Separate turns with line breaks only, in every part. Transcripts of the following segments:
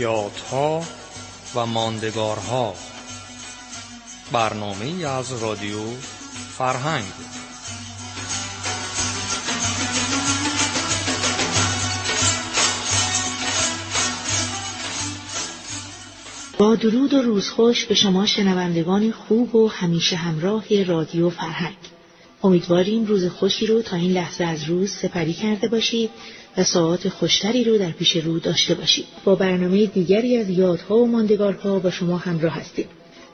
یادها و ماندگارها. برنامه از رادیو فرهنگ.
با درود و روزخوش به شما شنوندگان خوب و همیشه همراه رادیو فرهنگ. امیدواریم روز خوشی رو تا این لحظه از روز سپری کرده باشید ساعات خوشتری رو در پیش رو داشته باشید. با برنامه دیگری از یادها و ماندگارها با شما همراه هستیم.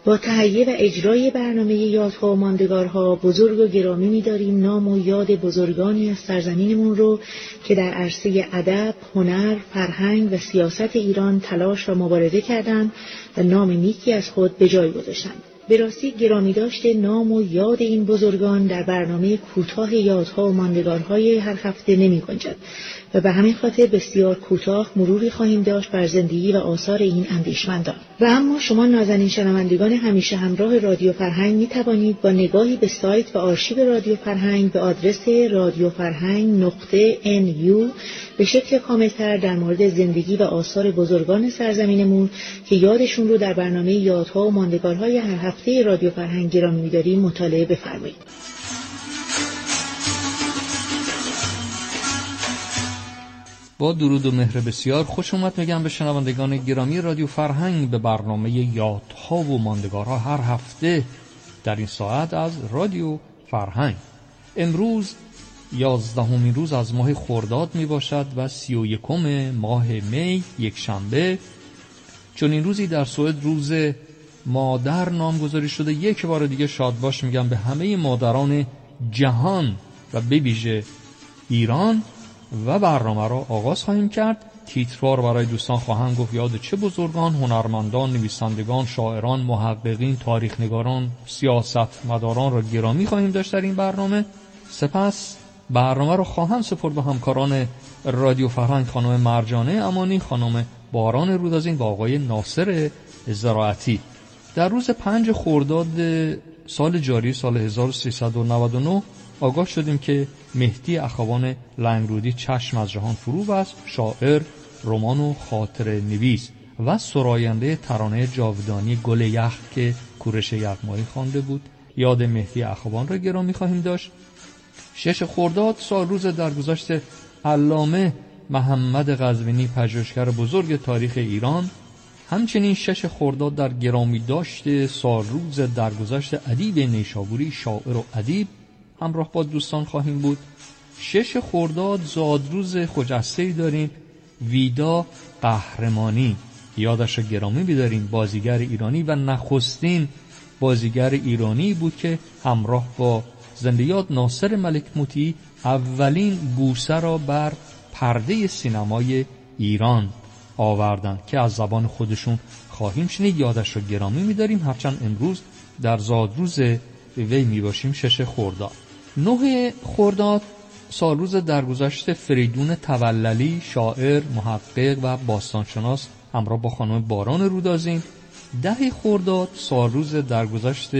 با تهیه و اجرای برنامه یادها و ماندگارها بزرگ و گرامی می‌داریم. نام و یاد بزرگانی از سرزمینمون رو که در عرصه ادب، هنر، فرهنگ و سیاست ایران تلاش و مبارزه کردند و نام نیکی از خود به جای گذاشتند. به راستی گرامی داشته نام و یاد این بزرگان در برنامه کوتاه یادها و ماندگارهای هر هفته نمی گنجد و به همین خاطر بسیار کوتاه مروری خواهیم داشت بر زندگی و آثار این اندیشمندان و اما شما نازنین شنوندگان همیشه همراه رادیو فرهنگ می توانید با نگاهی به سایت و آرشیو رادیو فرهنگ به آدرس رادیو فرهنگ نقطه NU به شکل کاملتر در مورد زندگی و آثار بزرگان سرزمینمون که یادشون رو در برنامه یادها و ماندگارهای هر هفته رادیو فرهنگ گرامی می‌داریم مطالعه بفرمایید.
با درود و مهر بسیار خوش اومد. میگم به شنوندگان گرامی رادیو فرهنگ به برنامه یادها و ماندگارها هر هفته در این ساعت از رادیو فرهنگ. امروز یازدهمین روز از ماه خرداد می باشد و سی و ماه می یک شنبه چون این روزی در سوئد روز مادر نامگذاری شده. یک بار دیگه شاد باش میگم به همه مادران جهان و ببیژه ایران. و برنامه را آغاز خواهیم کرد. تیتروار برای دوستان خواهم گفت یاد چه بزرگان هنرمندان نویسندگان شاعران محققین تاریخنگاران سیاست مداران را گرامی خواهیم داشت در این برنامه. سپس برنامه رو خواهم سپرد به همکاران رادیو فرهنگ خانم مرجانه امانی خانم باران رودازین و آقای ناصر زراعتی. در روز پنج خرداد سال جاری سال 1399 آگاه شدیم که مهدی اخوان لنگرودی چشم از جهان فرو بست شاعر رمان و خاطر نویس و سراینده ترانه جاودانی گل یخ که کورش یغمایی خوانده بود. یاد مهدی اخوان را گرامی خواهیم داشت. شش خرداد سال روز درگذشت علامه محمد قزوینی پژوهشگر بزرگ تاریخ ایران. همچنین شش خرداد در گرامی داشته سال روز درگذشت ادیب نیشابوری شاعر و ادیب. همراه با دوستان خواهیم بود. شش خرداد زادروز خجسته داریم. ویدا قهرمانی یادش را گرامی بیداریم. بازیگر ایرانی و نخستین بازیگر ایرانی بود که همراه با زندیات ناصر ملک موتی اولین بوسه را بر پرده سینمای ایران آوردند که از زبان خودشون خواهیم شنید. یادش را گرامی میداریم. هرچند امروز در زادروز وی می‌باشیم شش خورداد نه خورداد سالروز درگذشت فریدون توللی شاعر محقق و باستانشناس همراه با خانم باران رودازین. ده خورداد سالروز درگذشت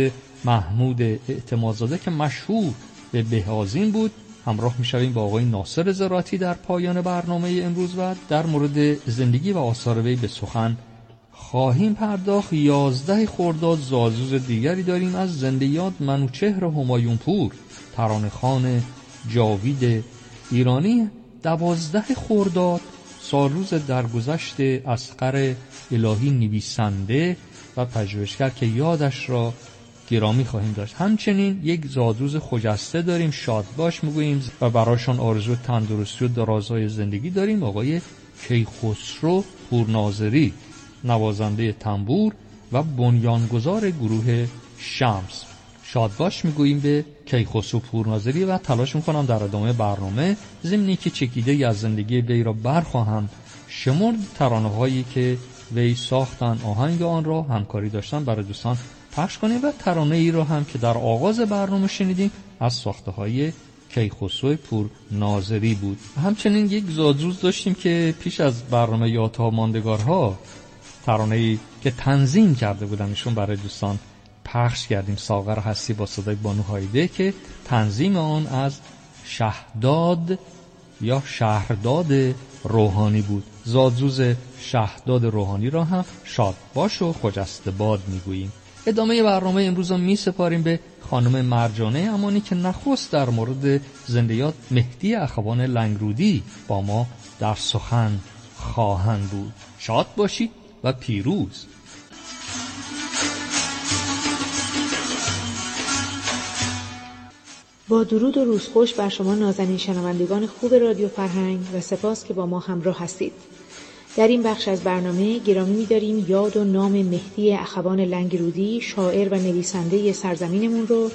محمود اعتمادزاده که مشهور به بهازین بود. همراه می‌شویم با آقای ناصر زراتی در پایان برنامه امروز و در مورد زندگی و آثار وی به سخن خواهیم پرداخت. یازده خورداد زازوز دیگری داریم از زندیات منوچهر همایون پور ترانخان جاوید ایرانی دوازده خورداد سالروز درگذشت اسقر الهی نویسنده و پژوهشگر که یادش را گرامی خواهیم داشت. همچنین یک زادروز خجسته داریم شاد باش می‌گوییم و برایشان آرزو تندرستی و درازای زندگی داریم. آقای کیخسرو پورناظری نوازنده تنبور و بنیانگذار گروه شمس. شادباش می‌گوییم به کیخسرو پورناظری و تلاش می‌کنم در ادامه برنامه ضمنی که چکیده ای از زندگی وی را برخواهم. شمرد ترانه هایی که وی ساختن آهنگ آن را همکاری داشتن برای دوستان پخش کنیم و ترانه ای رو هم که در آغاز برنامه شنیدیم از ساخته های کیخسرو پور ناظری بود. همچنین یک زادروز داشتیم که پیش از برنامه یادها ماندگارها ترانه ای که تنظیم کرده بودن ایشون برای دوستان پخش کردیم. ساغر هستی با صدای بانو هایده که تنظیم آن از شهداد یا شهرداد روحانی بود. زادروز شهرداد روحانی را هم شاد باش و خجسته باد می‌گوییم. ادامه برنامه امروز رو می به خانم مرجانه امانی که نخست در مورد زندیات مهدی اخوان لنگرودی با ما در سخن خواهند بود. شاد باشید و پیروز.
با درود و روزخوش بر شما نازنین شنوندگان خوب رادیو فرهنگ و سپاس که با ما همراه هستید در این بخش از برنامه گرامی می‌داریم یاد و نام مهدی اخوان لنگرودی شاعر و نویسنده سرزمینمون رو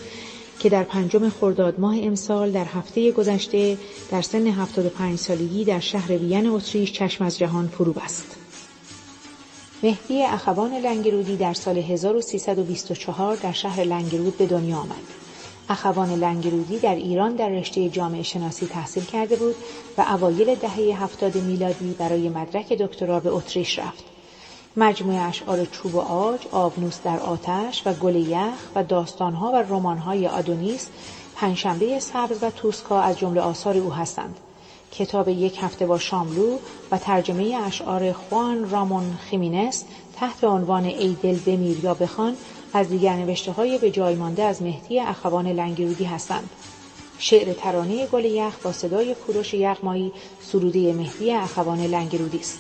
که در پنجم خرداد ماه امسال در هفته گذشته در سن 75 سالگی در شهر وین اتریش چشم از جهان فرو بست. مهدی اخوان لنگرودی در سال 1324 در شهر لنگرود به دنیا آمد. اخوان لنگرودی در ایران در رشته جامعه شناسی تحصیل کرده بود و اوایل دهه هفتاد میلادی برای مدرک دکترا به اتریش رفت. مجموعه اشعار چوب و آج، آبنوس در آتش و گل یخ و داستانها و رمانهای آدونیس، پنجشنبه سبز و توسکا از جمله آثار او هستند. کتاب یک هفته با شاملو و ترجمه اشعار خوان رامون خیمینس تحت عنوان ای دل بمیر یا بخوان از دیگر نوشته های به جای مانده از مهدی اخوان لنگرودی هستند. شعر ترانه گل یخ با صدای کوروش یغمایی سروده مهدی اخوان لنگرودی است.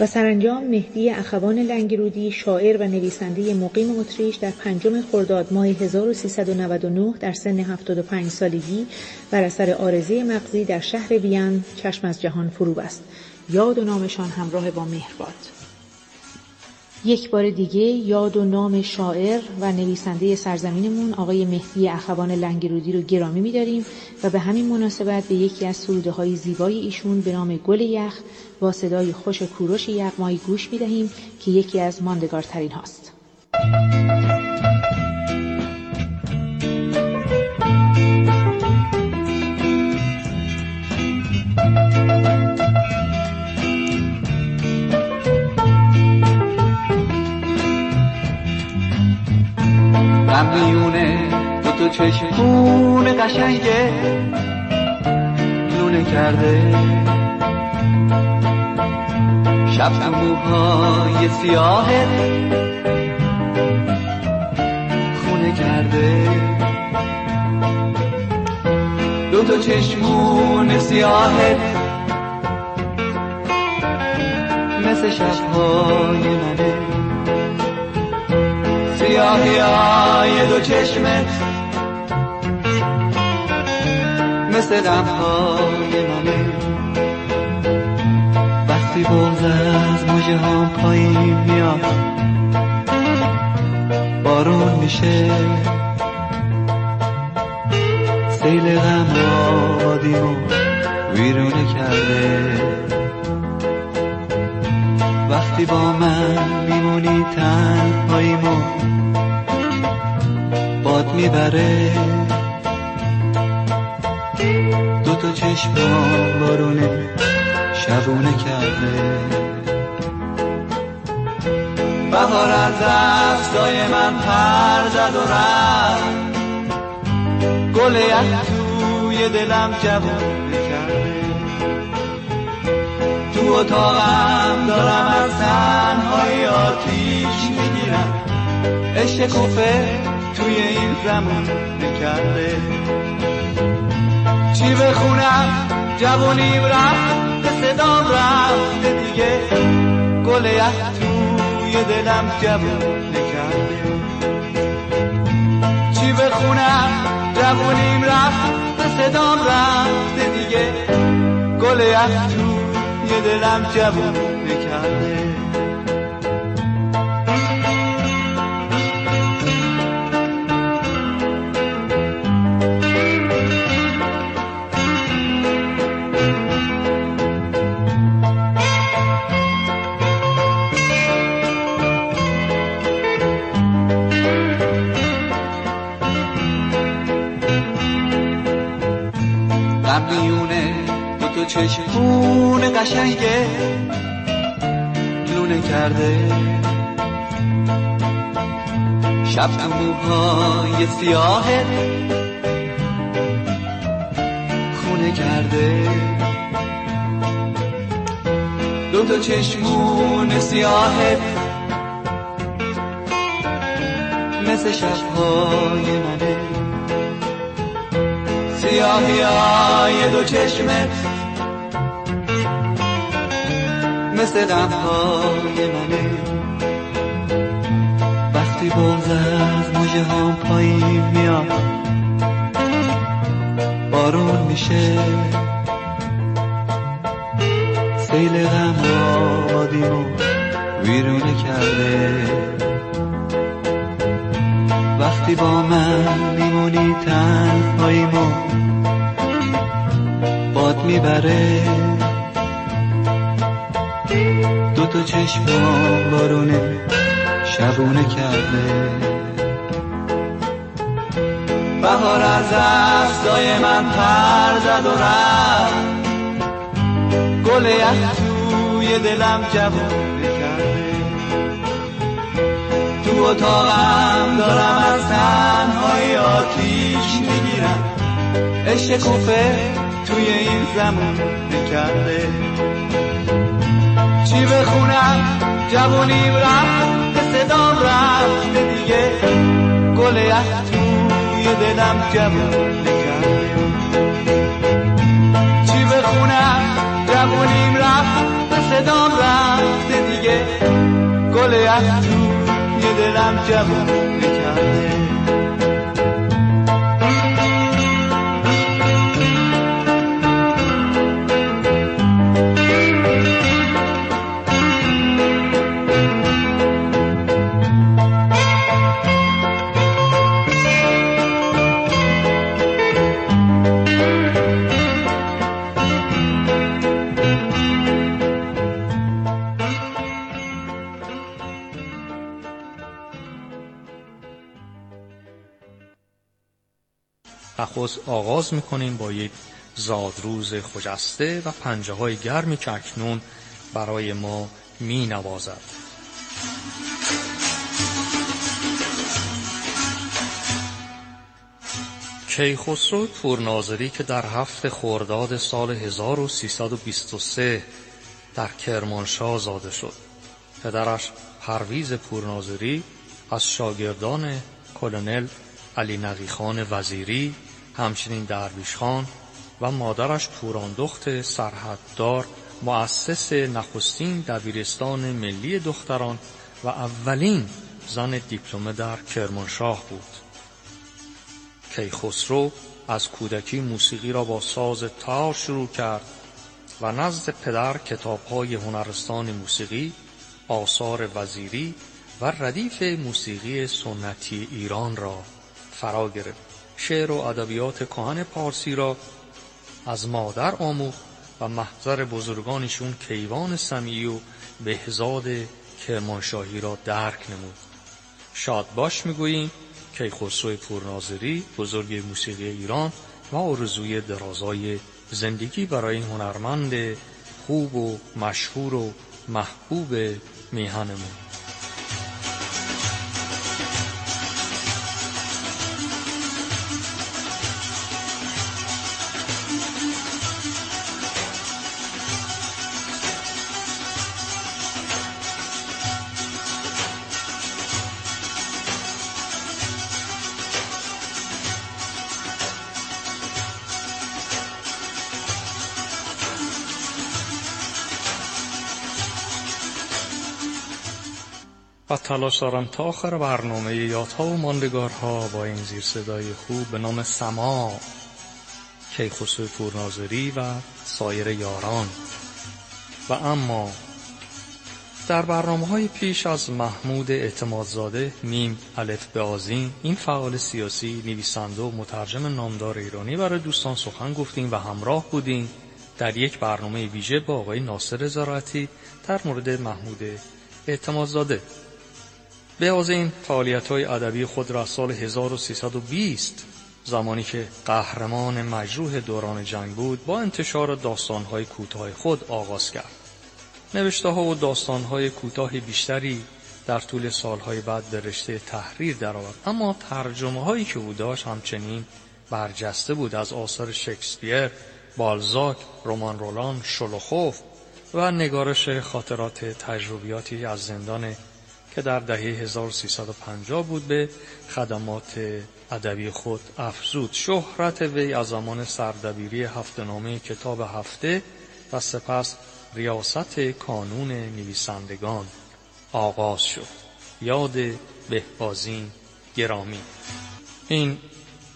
و سرانجام مهدی اخوان لنگرودی شاعر و نویسنده مقیم اتریش در پنجم خرداد ماه 1399 در سن 75 سالگی بر اثر آرزه مغزی در شهر وین چشم از جهان فرو بست. یاد و نامشان همراه با مهرباد. یک بار دیگه یاد و نام شاعر و نویسنده سرزمینمون آقای مهدی اخوان لنگرودی رو گرامی می‌داریم و به همین مناسبت به یکی از سروده های زیبای ایشون به نام گل یخ با صدای خوش کوروش یغمایی گوش می‌دهیم که یکی از ماندگارترین هاست.
میونه دو تو چشمون قشنگه. لونه کرده. شب تو موهای سیاهه. خونه کرده. دو تا چشمون سیاهه. مثل شبهای منه. سیاهی های دو چشمت مثل غمهای منه وقتی بغز از موجه هم پایین میاد بارون میشه. سیل غم آبادیمو ویرونه کرده. وقتی با من میمونی تنهاییمو باد می‌بره. دو تا چشم بارونه شبونه کرده. بهار از دستای من پر زد و رفت. گل یک توی دلم جوونه کرده تو اتاقم دارم از تنهای آتیش می‌گیرم. عشق کوفه توی این زمان نکرده. چی بخونم؟ جوونیم رفت به صدام رفته دیگه. گل توی دلم جوون نکرده. چی بخونم؟ جوونیم رفت به صدام رفته دیگه. گل توی دلم جوون نکرده. چشمون قشنگه لونه کرده. شب تو موهای سیاهه
دیوونه کرده. دو تا چشمون سیاهت مثل شبهای منه. سیاهی های دو چشمت مثل غمهای منه. وقتی بغز از موجه هم پایین میاد بارون میشه. سیل غم آبادیمو ویرونه کرده. وقتی با من میمونی تنهاییمو باد می‌بره. دو تا چشم بارونه شبونه کرده. بهار از افزای من پر زد و رفت. گل یخ توی دلم جوونه کرده. تو اتاقم دارم از تنهای آتیش می‌گیرم. عشق کوفه توی این زمان نکرده چی بخونم. جوونیم رفت صدام رفت دیگه. گل یخ توی دلم جوون چی بخونم؟ جوونیم رفت صدام رفت دیگه. گل یخ توی دلم جوون نکرده
آغاز می‌کنیم با یک زادروز خجسته و پنجه های گرمی که اکنون برای ما می نوازد. کیخسرو پورناظری که در هفت خرداد سال 1323 در کرمانشاه زاده شد پدرش پرویز پورناظری از شاگردان کلونل علی نقیخان وزیری همچنین درویش خان و مادرش پوراندخت سرحددار مؤسس نخستین دبیرستان ملی دختران و اولین زن دیپلمه در کرمانشاه بود. کیخسرو از کودکی موسیقی را با ساز تار شروع کرد و نزد پدر کتابهای هنرستان موسیقی آثار وزیری و ردیف موسیقی سنتی ایران را فرا گرفت. شعر و ادبیات کهن پارسی را از مادر آموخت و محضر بزرگانشون کیوان سمیعی و بهزاد کرمانشاهی را درک نمود. شاد باش می‌گوییم کیخسرو پورناظری بزرگ موسیقی ایران و آرزوی درازای زندگی برای این هنرمند خوب و مشهور و محبوب میهنمون. و تلاش دارم تا آخر برنامه یادها و ماندگارها با این زیر صدای خوب به نام سما کیخسرو پورناظری و سایر یاران. و اما در برنامه های پیش از محمود اعتمادزاده میم الف به این فعال سیاسی نویسنده و مترجم نامدار ایرانی برای دوستان سخن گفتیم و همراه بودیم در یک برنامه ویژه با آقای ناصر زراعتی در مورد محمود اعتمادزاده. به از این فعالیت های ادبی خود را سال 1320 زمانی که قهرمان مجروح دوران جنگ بود با انتشار داستان های کوتاه خود آغاز کرد. نوشته ها و داستان های کوتاه بیشتری در طول سالهای بعد به رشته تحریر درآورد. اما ترجمه هایی که او داشت همچنین برجسته بود از آثار شکسپیر بالزاک، رومان رولان، شلوخوف و نگارش خاطرات تجربیاتی از زندان که در دهه 1350 بود به خدمات ادبی خود افزود. شهرت وی از زمان سردبیری هفتهنامه کتاب هفته و سپس ریاست کانون نویسندگان آغاز شد. یاد بهبازین گرامی. این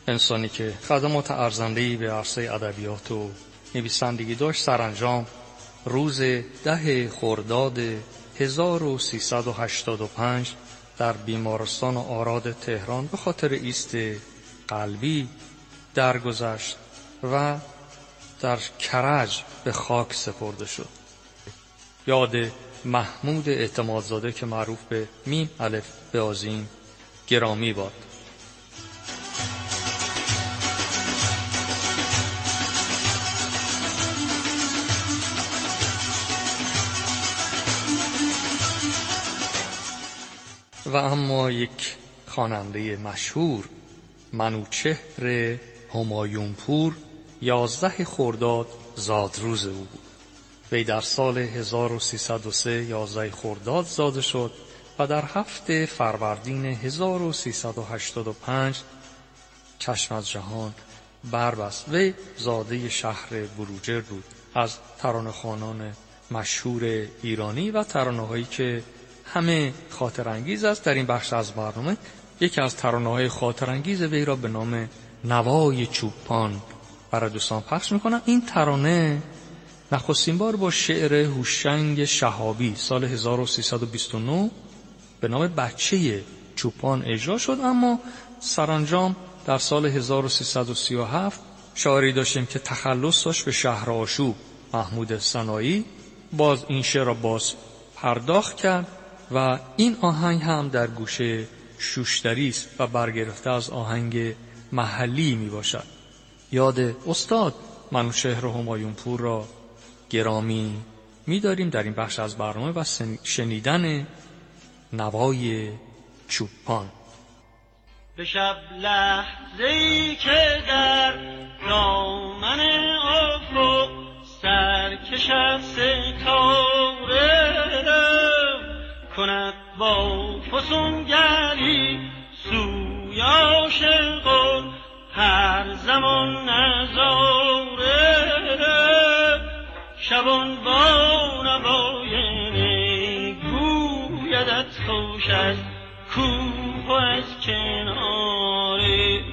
انسانی که خدمات ارزندهی به عرصه ادبیات و نویسندگی داشت سرانجام روز ده خرداد 1385 در بیمارستان آراد تهران به خاطر ایست قلبی درگذشت و در کرج به خاک سپرده شد. یاد محمود اعتمادزاده که معروف به میم الف به گرامی باد. و اما یک خواننده مشهور منوچهر همایونپور یازده خرداد زادروز او بود. وی در سال 1303 یازده خرداد زاده شد و در هفته فروردین 1385 چشم از جهان بربست. وی زاده شهر بروجر بود. از ترانه‌خوانان مشهور ایرانی و ترانه هایی که همه خاطر انگیز است. در این بخش از برنامه یکی از ترانه های خاطر انگیز وی را به نام نوای چوپان برای دوستان پخش می‌کنم. این ترانه نخستین بار با شعر هوشنگ شهابی سال 1329 به نام بچه چوپان اجرا شد. اما سرانجام در سال 1337 شاعری داشتیم که تخلص داشت به شهر آشوب محمود سنایی. باز این شعر را باز پرداخت کرد. و این آهنگ هم در گوشه شوشتری است و برگرفته از آهنگ محلی می باشد. یاد استاد منوشهر همایونپور را گرامی میداریم در این بخش از برنامه و شنیدن نوای چوپان.
به شب لحظه ای که در دامن افق سرکشد ستاره کند با فسونگری سوی عاشقان هر زمان نظاره. شبان با نوای گویدت خوش است کوه از کناره.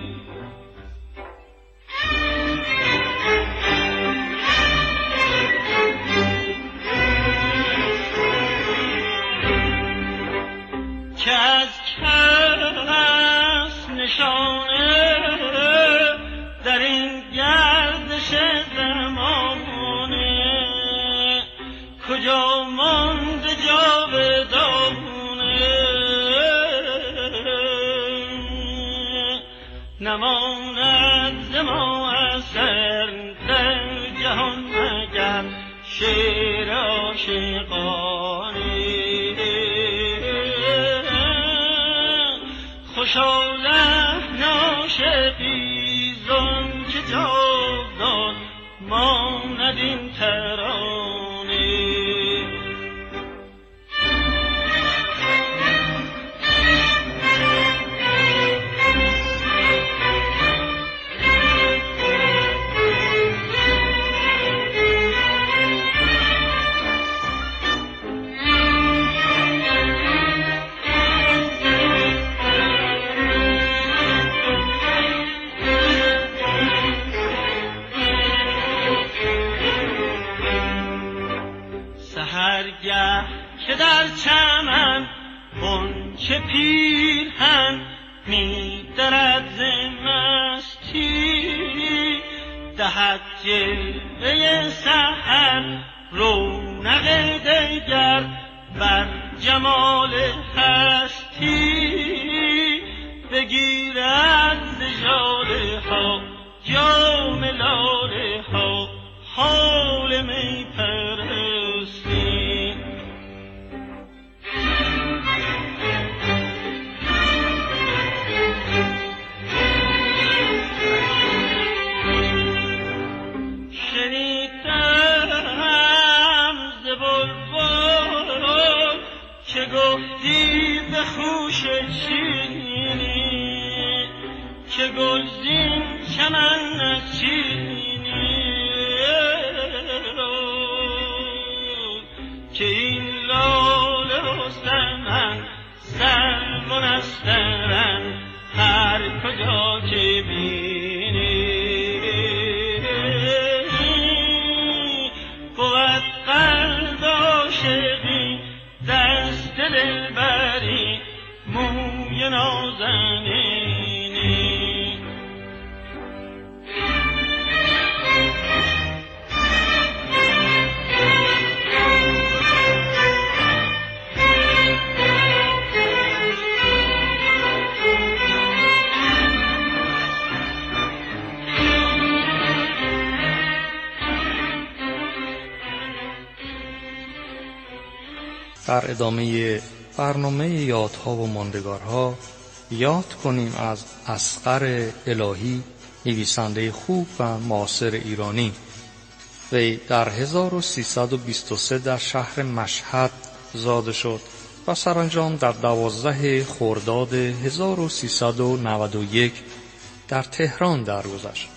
که از کس نشانه در این گردش زمانه. کجا ماند جاودانه؟ نماند ز ما اثر در جهان مگر شعر عاشقانه خوشا لحن عاشقی زن که جاودان ماند این ترانه در
ادامه برنامه یادها و ماندگارها یاد کنیم از اسقر الهی نویسنده خوب و معاصر ایرانی وی در 1323 در شهر مشهد زاده شد و سرانجام در دوازده خرداد 1391 در تهران درگذشت.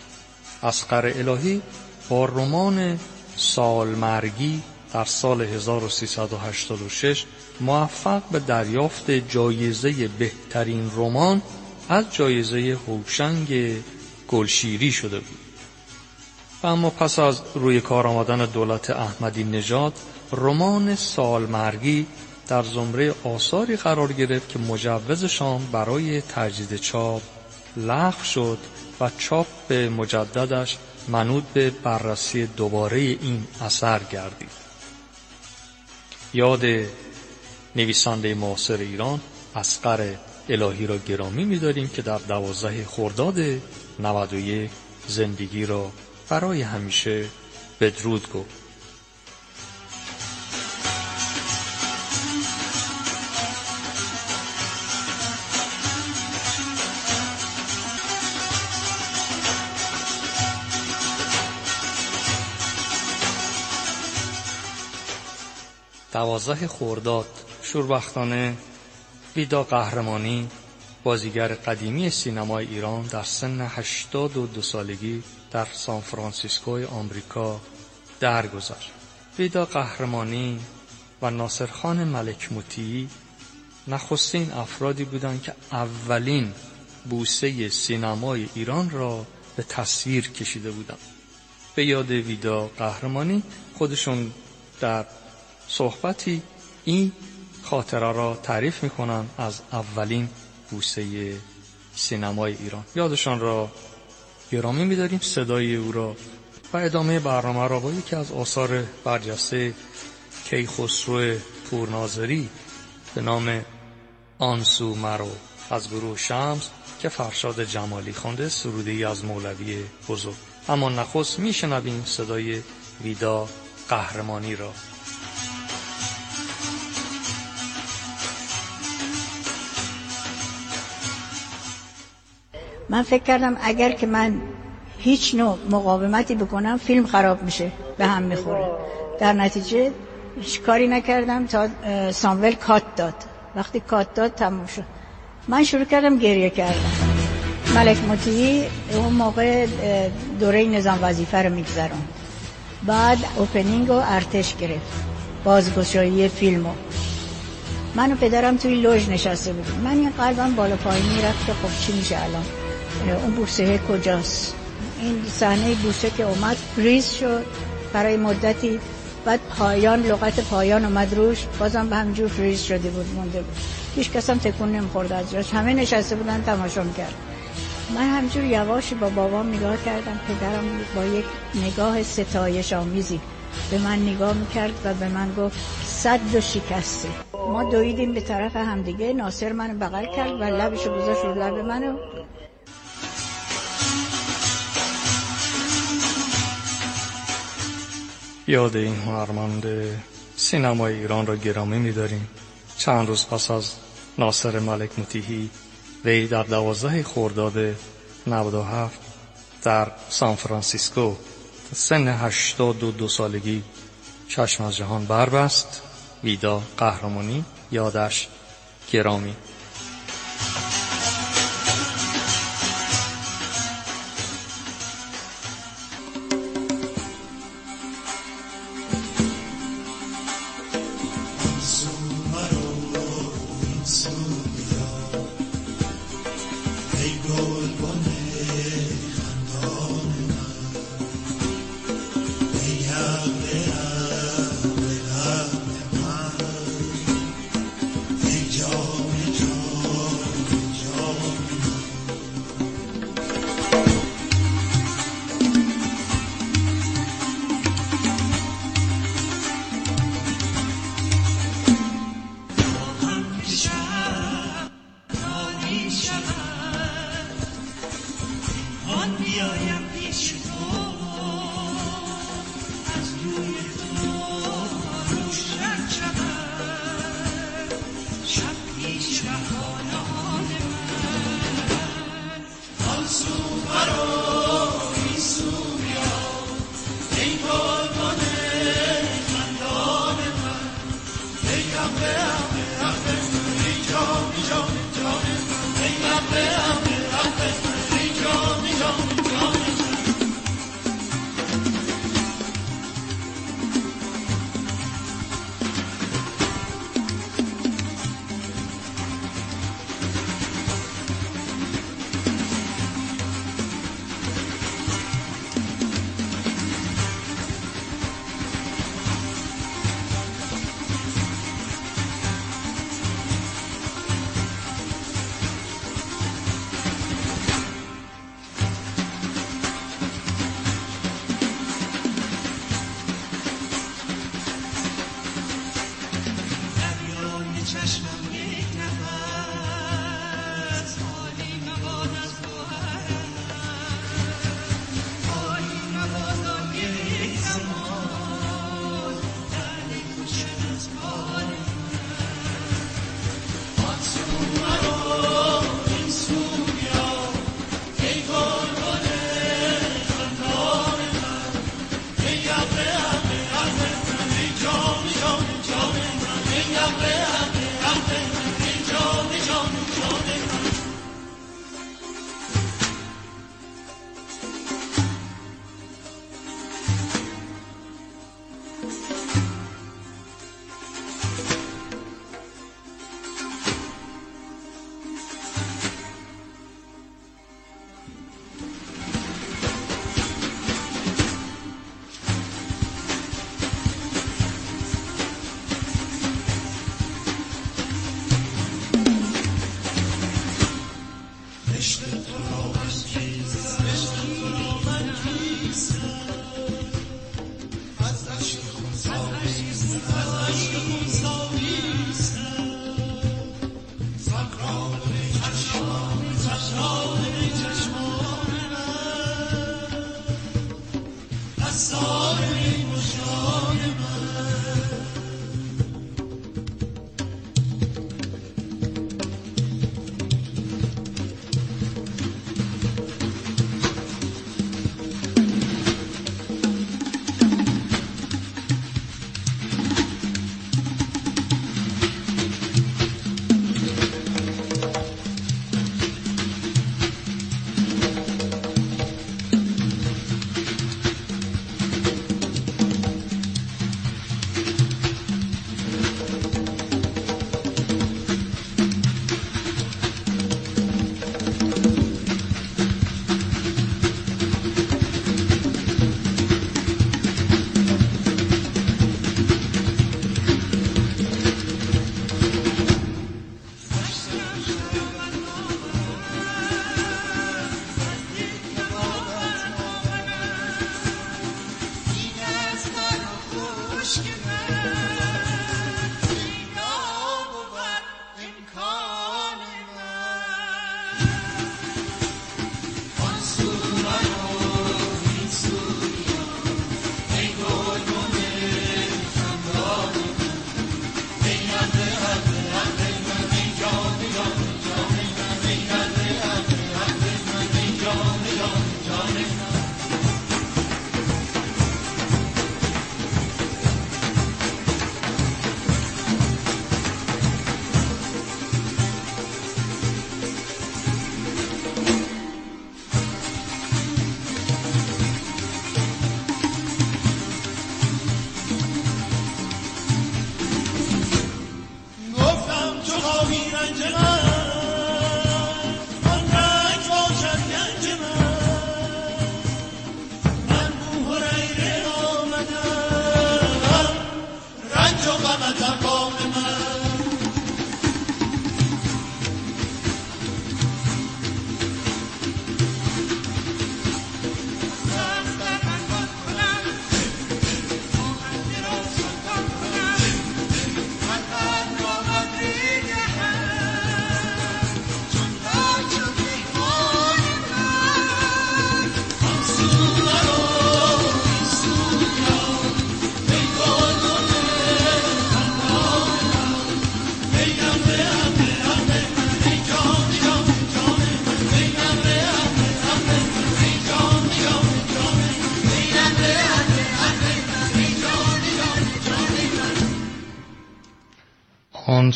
اسقر الهی با رمان سالمرگی در سال 1386 موفق به دریافت جایزه بهترین رمان از جایزه هوشنگ گلشیری شده بود. و اما پس از روی کار آمدن دولت احمدی نژاد رمان سالمرگی در زمره آثاری قرار گرفت که مجوزشان برای تجدید چاپ لغو شد و چاپ مجددش منوط به بررسی دوباره این اثر گردید. یاد نویسنده معاصر ایران اسقر الهی را گرامی می‌داریم که در دوازده خرداد 91 زندگی را برای همیشه بدرود گفت. دوازده خورداد شوربختانه ویدا قهرمانی بازیگر قدیمی سینمای ایران در سن 82 سالگی در سان فرانسیسکو آمریکا درگذشت. ویدا قهرمانی و ناصرخان ملک مطیعی نخستین افرادی بودند که اولین بوسه سینمای ایران را به تصویر کشیده بودند. به یاد ویدا قهرمانی خودشون در صحبتی این خاطره را تعریف می‌کنم از اولین بوسه سینمای ایران. یادشان را گرامی میداریم صدای او را و ادامه برنامه را با یکی از آثار برجسته کیخسرو پورناظری به نام آنسو مرو از گروه شمس که فرشاد جمالی خوانده سروده ای از مولوی بزرگ. اما نخست میشنویم صدای ویدا قهرمانی را.
من فکر کردم اگر که من هیچ نوع مقاومتی بکنم فیلم خراب میشه به هم می‌خوره. در نتیجه هیچ کاری نکردم تا سامول کات داد. وقتی کات داد تموم شد. من شروع کردم گریه کردم ملک مطیعی اون موقع دوره نظام وظیفه رو میگذرم بعد اوپنینگ و ارتش گرفت. بازگشایی فیلمو. من و پدرم توی لوژ نشسته بودیم. من این قلبم بالا پایین می‌رفت که خب چی میشه الان؟ اون بوسه کجاست؟ این صحنه بوسه که اومد ریز شد برای مدتی. بعد پایان لغت پایان اومد روش. بازم به همجور فریز شده بود مونده بود. هیچ کس هم تکون نمی‌خورد از جاش. همه نشسته بودن تماشا می‌کرد من همجور یواش با بابام نگاه کردم پدرم با یک نگاه ستایش آمیزی به من نگاه می‌کرد و به من گفت صد و شکسته. ما دویدیم به طرف همدیگه. ناصر من بغل کرد و لبشو گذاشت رو لب منو.
یاد این هنرمند سینمای ایران را گرامی می‌داریم. چند روز پس از ناصر ملک متیهی وی در دوازده خرداد 97 در سان فرانسیسکو سن 82 سالگی چشم از جهان بربست ویدا قهرمانی یادش گرامی.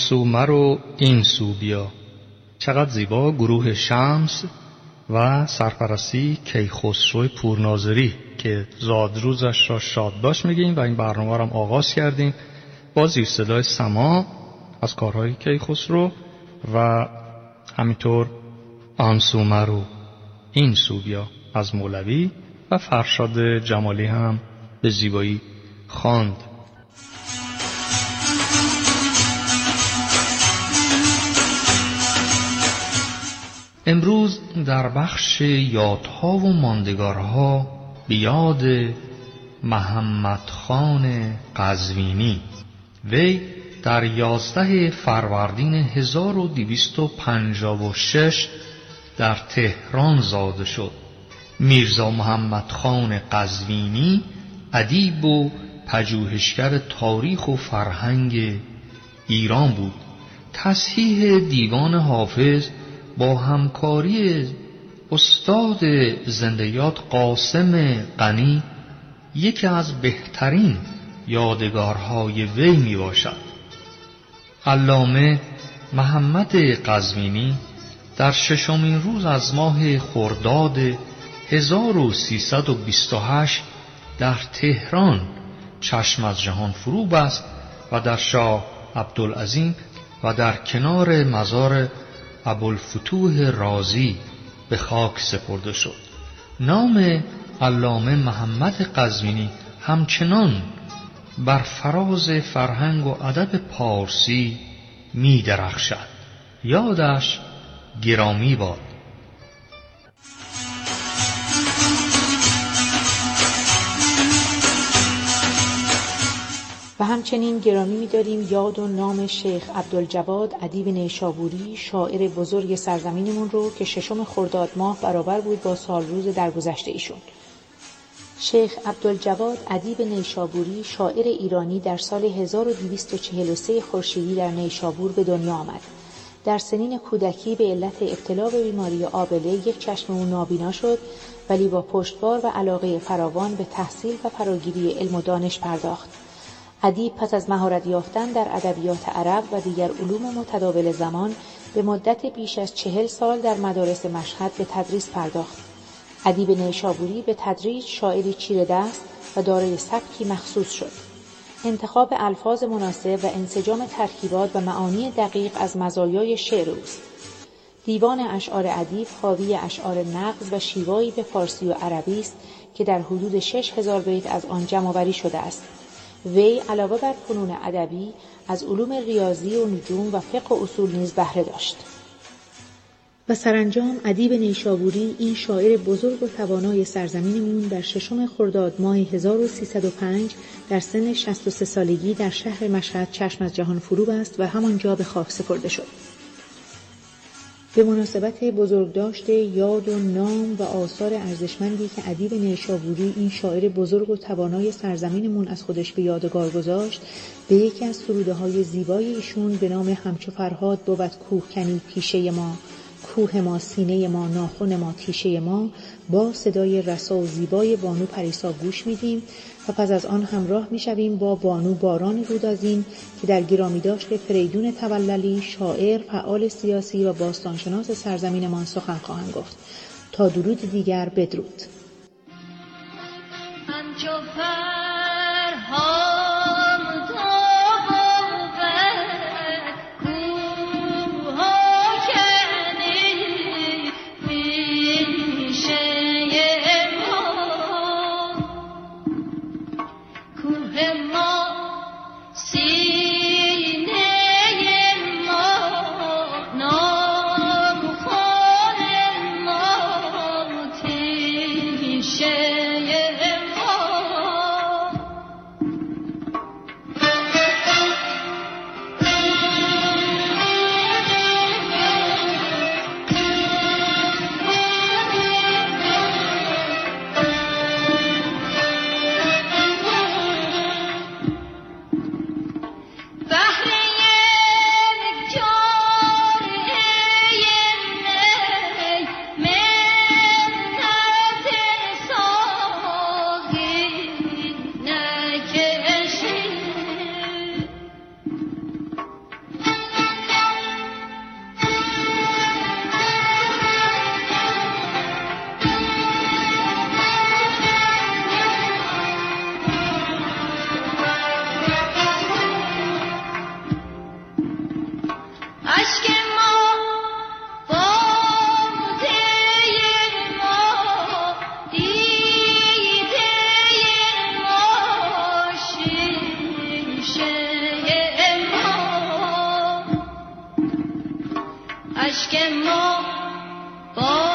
سو مرو این سو بیا. چقدر زیبا گروه شمس و سرپرستی کیخسرو پورناظری که زادروزش را شاد باش میگیم و این برنامه را هم آغاز کردیم. با زیر صدای سما از کارهای کیخسرو و همینطور آن سو مرو این سو بیا. از مولوی و فرشاد جمالی هم به زیبایی خواند. امروز در بخش یادها و ماندگارها به یاد محمد خان قزوینی وی در یازده فروردین 1256 در تهران زاده شد. میرزا محمد خان قزوینی ادیب و پژوهشگر تاریخ و فرهنگ ایران بود. تصحیح دیوان حافظ با همکاری استاد زندیات قاسم غنی یکی از بهترین یادگارهای وی می باشد. علامه محمد قزوینی در ششمین روز از ماه خرداد 1328 در تهران چشم از جهان فرو بست و در شاه عبدالعظیم و در کنار مزار ابوالفتوح رازی به خاک سپرده شد. نام علامه محمد قزوینی همچنان بر فراز فرهنگ و ادب پارسی می درخشد یادش گرامی باد.
همچنین گرامی می‌داریم. یاد و نام شیخ عبدالجواد ادیب نیشابوری شاعر بزرگ سرزمینمون رو که ششم خرداد ماه برابر بود با سال روز درگذشته ایشون. شیخ عبدالجواد ادیب نیشابوری شاعر ایرانی در سال 1243 خورشیدی در نیشابور به دنیا آمد. در سنین کودکی به علت ابتلا به بیماری آبله یک چشم او نابینا شد ولی با پشتوار و علاقه فراوان به تحصیل و فراگیری علم و دانش پرداخت. ادیب پس از مهارت یافتن در ادبیات عرب و دیگر علوم متداول زمان به مدت بیش از چهل سال در مدارس مشهد به تدریس پرداخت. ادیب نیشابوری به تدریج شاعری چیره دست و دارای سبکی مخصوص شد. انتخاب الفاظ مناسب و انسجام ترکیبات و معانی دقیق از مزایای شعر اوست. دیوان اشعار ادیب حاوی اشعار نقض و شیوایی به فارسی و عربی است که در حدود شش هزار بیت از آن جمعآوری شده است. وی علاوه بر فنون ادبی از علوم ریاضی و نجوم و فقه و اصول نیز بهره داشت. و سرانجام ادیب نیشابوری این شاعر بزرگ و توانای سرزمینمون در ششم خرداد ماه 1305 در سن 63 سالگی در شهر مشهد چشم از جهان فرو بست و همانجا به خاک سپرده شد. به مناسبت بزرگداشت یاد و نام و آثار ارزشمندی که ادیب نیشابوری این شاعر بزرگ و توانای سرزمینمون از خودش به یادگار گذاشت به یکی از سروده های زیبای ایشون به نام همچو فرهاد بود کوهکنی پیشه ما. کوه ما سینه ما ناخن ما تیشه ما. با صدای رسا و زیبای بانو پریسا گوش میدیم. و پس از آن همراه می‌شویم با بانو باران رودازین که در گرامی داشت فریدون توللی شاعر فعال سیاسی و باستانشناس سرزمینمان سخن خواهند گفت. تا درود دیگر بدرود.
اشک ما با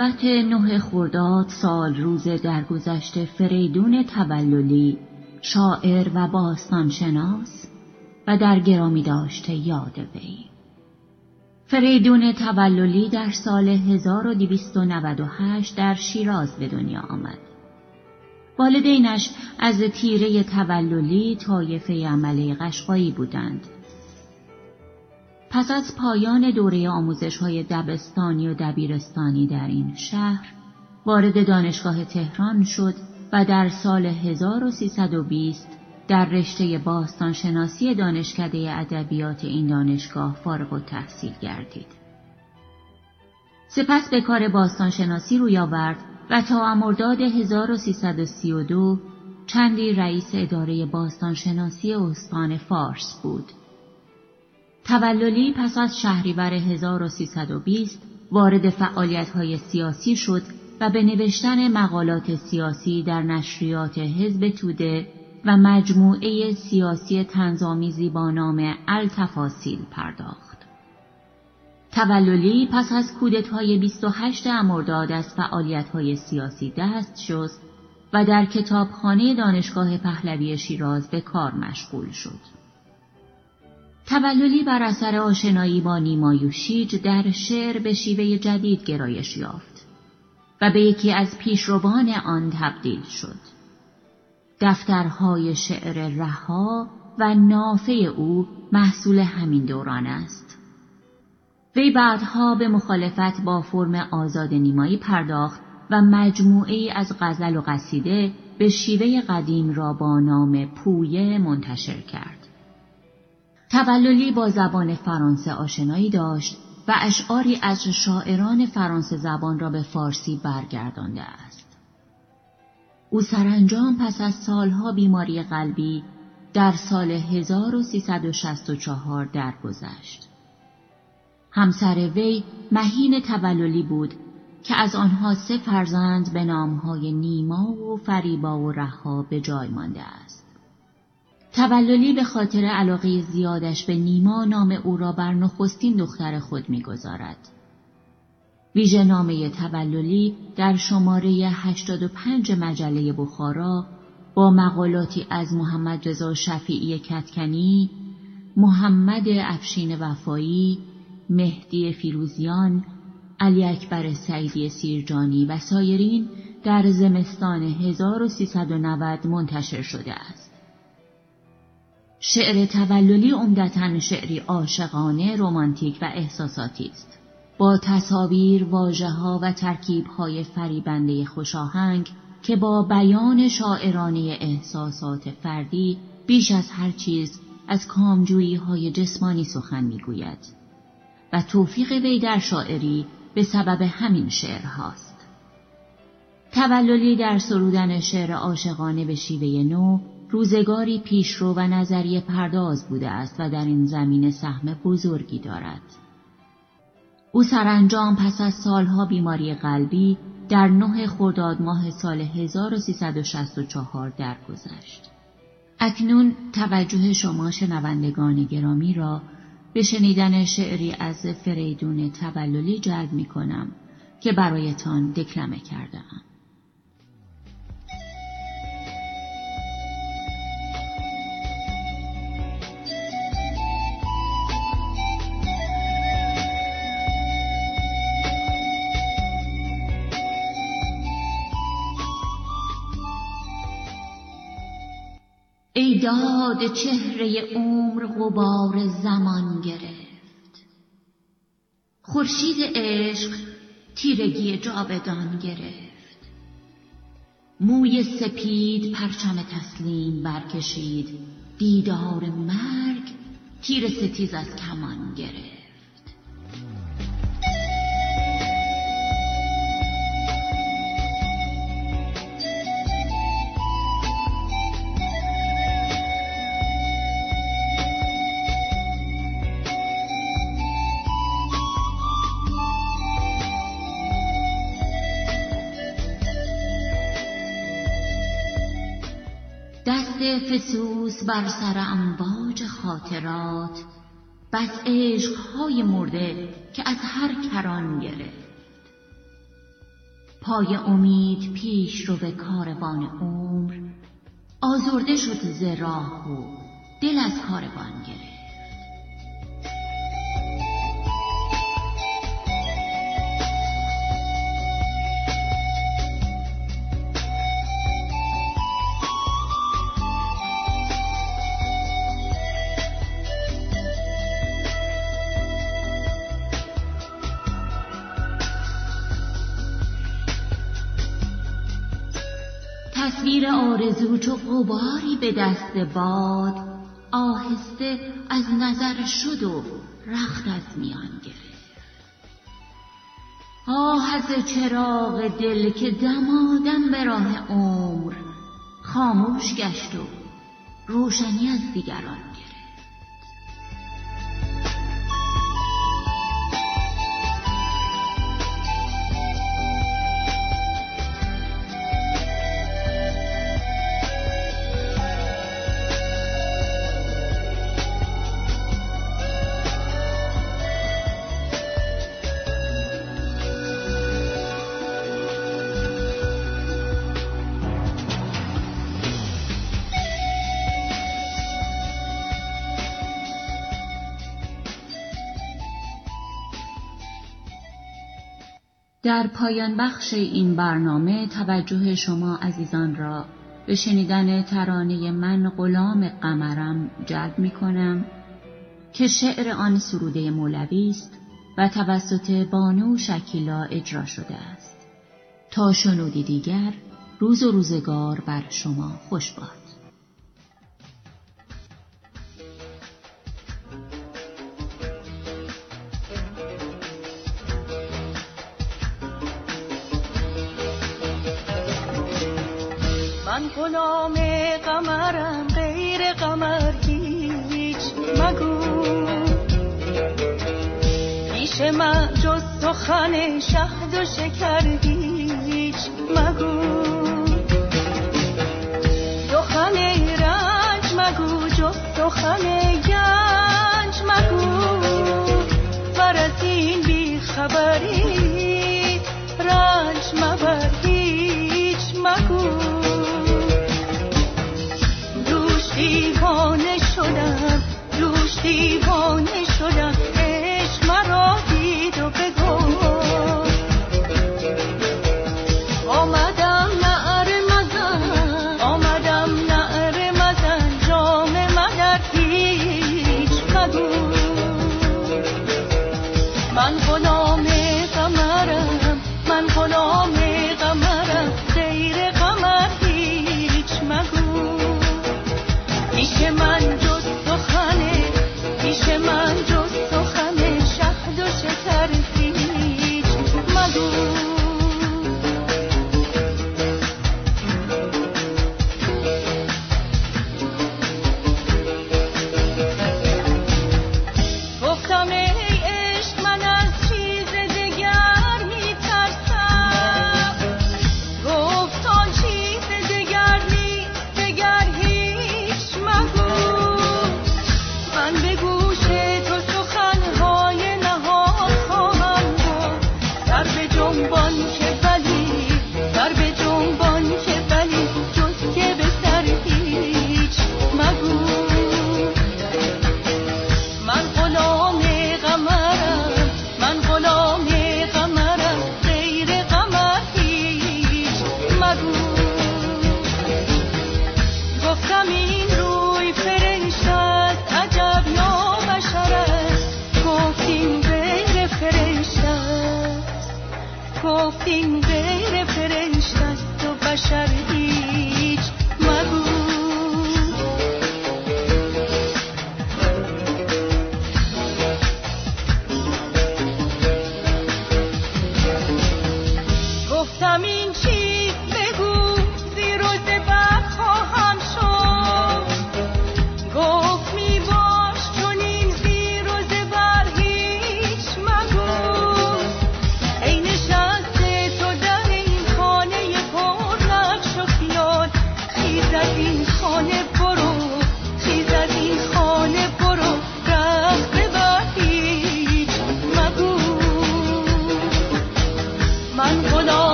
مناسبت نه خرداد سال روز درگذشت فریدون توللی شاعر و باستانشناس و در گرامی داشته یاد وی فریدون توللی در سال 1298 در شیراز به دنیا آمد. والدینش از تیره توللی طایفه عمله قشقایی بودند. پس از پایان دوره آموزش های دبستانی و دبیرستانی در این شهر، وارد دانشگاه تهران شد و در سال 1320 در رشته باستانشناسی دانشکده ادبیات این دانشگاه فارغ التحصیل گردید. سپس به کار باستانشناسی روی آورد و تا مرداد 1332 چندی رئیس اداره باستانشناسی استان فارس بود. توللی پس از شهریور 1320 وارد فعالیت‌های سیاسی شد و به نوشتن مقالات سیاسی در نشریات حزب توده و مجموعه سیاسی تنظامیزی با نام التفاصیل پرداخت. توللی پس از کودتای 28 امرداد از فعالیت‌های سیاسی دست شست و در کتابخانه دانشگاه پهلوی شیراز به کار مشغول شد. توللی بر اثر آشنایی با نیمایوشیج در شعر به شیوه جدید گرایش یافت و به یکی از پیشروان آن تبدیل شد. دفترهای شعر رها و نافه او محصول همین دوران است. وی بعدها به مخالفت با فرم آزاد نیمایی پرداخت و مجموعه از غزل و قصیده به شیوه قدیم را با نام پویه منتشر کرد. توللی با زبان فرانسه آشنایی داشت و اشعاری از شاعران فرانسه زبان را به فارسی برگردانده است. او سرانجام پس از سالها بیماری قلبی در سال 1364 درگذشت. همسر وی مهین توللی بود که از آنها سه فرزند به نامهای نیما و فریبا و رها به جای مانده است. توللی به خاطر علاقه زیادش به نیما نام او را بر نخستین دختر خود می‌گذارد. ویژه نامه توللی در شماره 85 مجله بخارا با مقالاتی از محمد رضا شفیعی کتکنی، محمد افشین وفایی، مهدی فیروزیان، علی اکبر سعیدی سیرجانی و سایرین در زمستان 1390 منتشر شده است. شعر توللی عمدتا شعری عاشقانه، رمانتیک و احساساتی است. با تصاویر، واجه ها و ترکیب های فریبنده خوشاهنگ که با بیان شاعرانه احساسات فردی بیش از هر چیز از کامجویی های جسمانی سخن می‌گوید و توفیق وی در شاعری به سبب همین شعر هاست. توللی در سرودن شعر عاشقانه به شیوه نو روزگاری پیشرو و نظریه پرداز بوده است و در این زمینه سهم بزرگی دارد. او سرانجام پس از سالها بیماری قلبی در نه خرداد ماه سال 1364 درگذشت. اکنون توجه شما شنوندگان گرامی را به شنیدن شعری از فریدون توللی جلب می کنم که برایتان دکلمه کردم. داد چهره عمر غبار زمان گرفت. خورشید عشق تیرگی جاودان گرفت. موی سپید پرچم تسلیم برکشید. دیدار مرگ تیر ستیز از کمان گرفت. فسوس بر سر امواج خاطرات بس عشقهای مرده که از هر کران گرفت. پای امید پیش رو به کاروان عمر آزرده شد ز راه و دل از کاروان گرفت. تصویر آرزو چو غباری به دست باد آهسته از نظر شد و رخت از میان گرفت. آه از چراغ دل که دمادم به راه عمر خاموش گشت و روشنی از دیگران در پایان بخش این برنامه توجه شما عزیزان را به شنیدن ترانه من غلام قمرم جلب می کنم که شعر آن سروده مولوی است و توسط بانو شکیلا اجرا شده است. تا شنودی دیگر روز و روزگار بر شما خوش باد.
غلام قمرم غیر قمر هیچ. مگو. پیش من جز سخن شهد و شکر هیچ. مگو. سخن رنج مگو جز سخن گنج مگو. بر از این بی خبری رنج مبر هیچ. مگو. دیوانه شدم روش دیوانه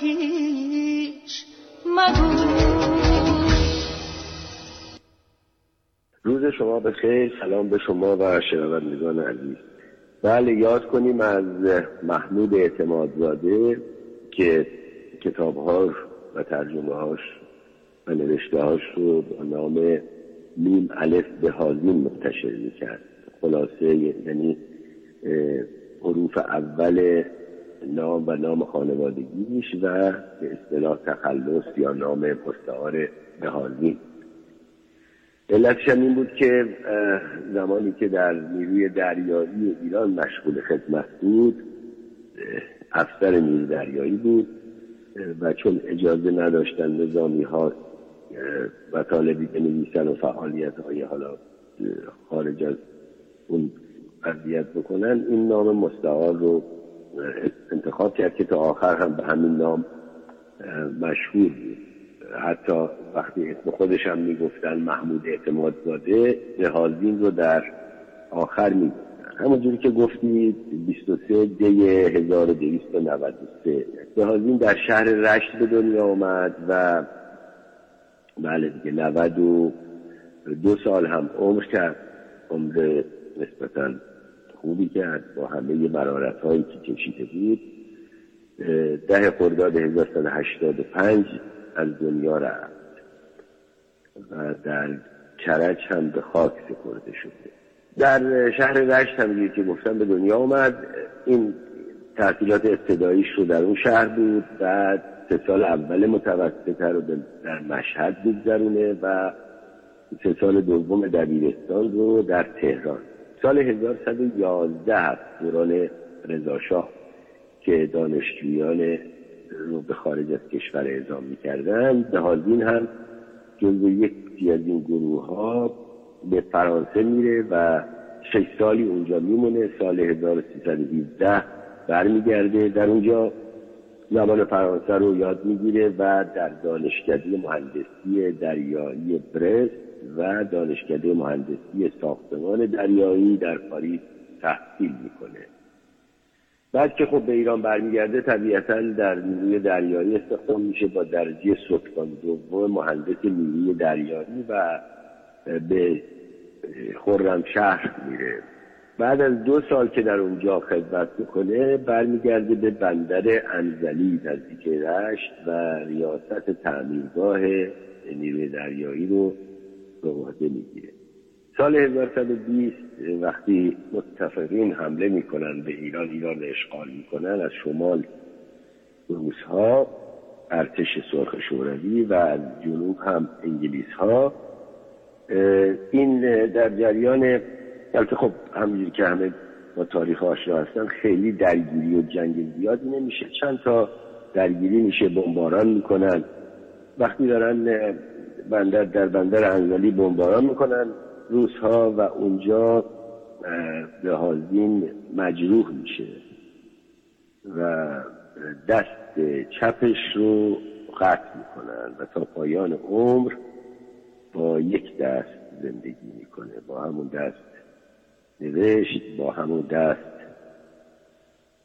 هیچ مگو
روز شما به خیر سلام به شما و شنوندگان عزیز. بله یاد کنیم از محمود اعتمادزاده که کتابهاش و ترجمه هاش و نوشته هاش رو با نام میم الف به حازین منتشر می‌کرد. خلاصه یعنی حروف اول نام و نام خانوادگیش و به اصطلاح تخلص یا نام مستعار به حازین علتش این بود که زمانی که در نیروی دریایی ایران مشغول خدمت بود افسر نیروی دریایی بود و چون اجازه نداشتن نظامی ها و طالبی بنویسن و فعالیت های حالا خارج از اون قضیت بکنن این نام مستعار رو انتخاب کرد که تا آخر هم به همین نام مشهور بود. حتی وقتی اسم خودش هم می‌گفتن محمود اعتماد زاده نهازین رو در آخر می‌گفتن. همونجوری که گفتید 23 دی 1293 نهازین در شهر رشت به دنیا آمد و بله دیگه 92 سال هم عمر کرد عمر نسبتا خوبی کرد با همه مرارت هایی که کشیده بود. ده خرداد 1185 از دنیا رفت و در کرج هم به خاک سپرده شده. در شهر رشت هم که گفتم به دنیا آمد. این تحصیلات ابتداییش رو در اون شهر بود. بعد سه سال اول متوسطه رو در مشهد بگذرونه و سه سال دوم دبیرستان رو در تهران. سال 1111 دوران رضاشاه که دانشجویان رو به خارج از کشور اعزام می‌کردن به حالین هم جزو یکی از این گروه ها به فرانسه میره و شش سالی اونجا میمونه سال 1317 برمیگرده. در اونجا زبان فرانسه رو یاد می‌گیره و در دانشکده مهندسی دریایی برست و دانشکده مهندسی ساختمان دریایی در پاریس تحصیل می‌کنه. بعد که خب به ایران برمیگرده طبیعتا در نیروی دریایی استخدام میشه با درجه سلطان دوم مهندس نیروی دریایی و به خرم شهر میره. بعد از دو سال که در اونجا خدمت می‌کنه برمیگرده به بندر انزلی نزدیک رشت و ریاست تعمیرگاه نیروی دریایی رو به می‌گیره. سال 1920 وقتی متفقین حمله می‌کنن به ایران ایران اشغال می‌کنن از شمال روس ها ارتش سرخ شوروی و از جنوب هم انگلیس ها این در جریان البته خب همینجوری که همه با تاریخ آشنا هستن خیلی درگیری و جنگ زیادی نمیشه. چند تا درگیری میشه بمباران می‌کنن. وقتی دارن بندر در بندر انزلی بمباران می‌کنن. روس ها و اونجا لحاظین مجروح میشه و دست چپش رو قطع می‌کنن و تا پایان عمر با یک دست زندگی می‌کنه. با همون دست نوشت با همون دست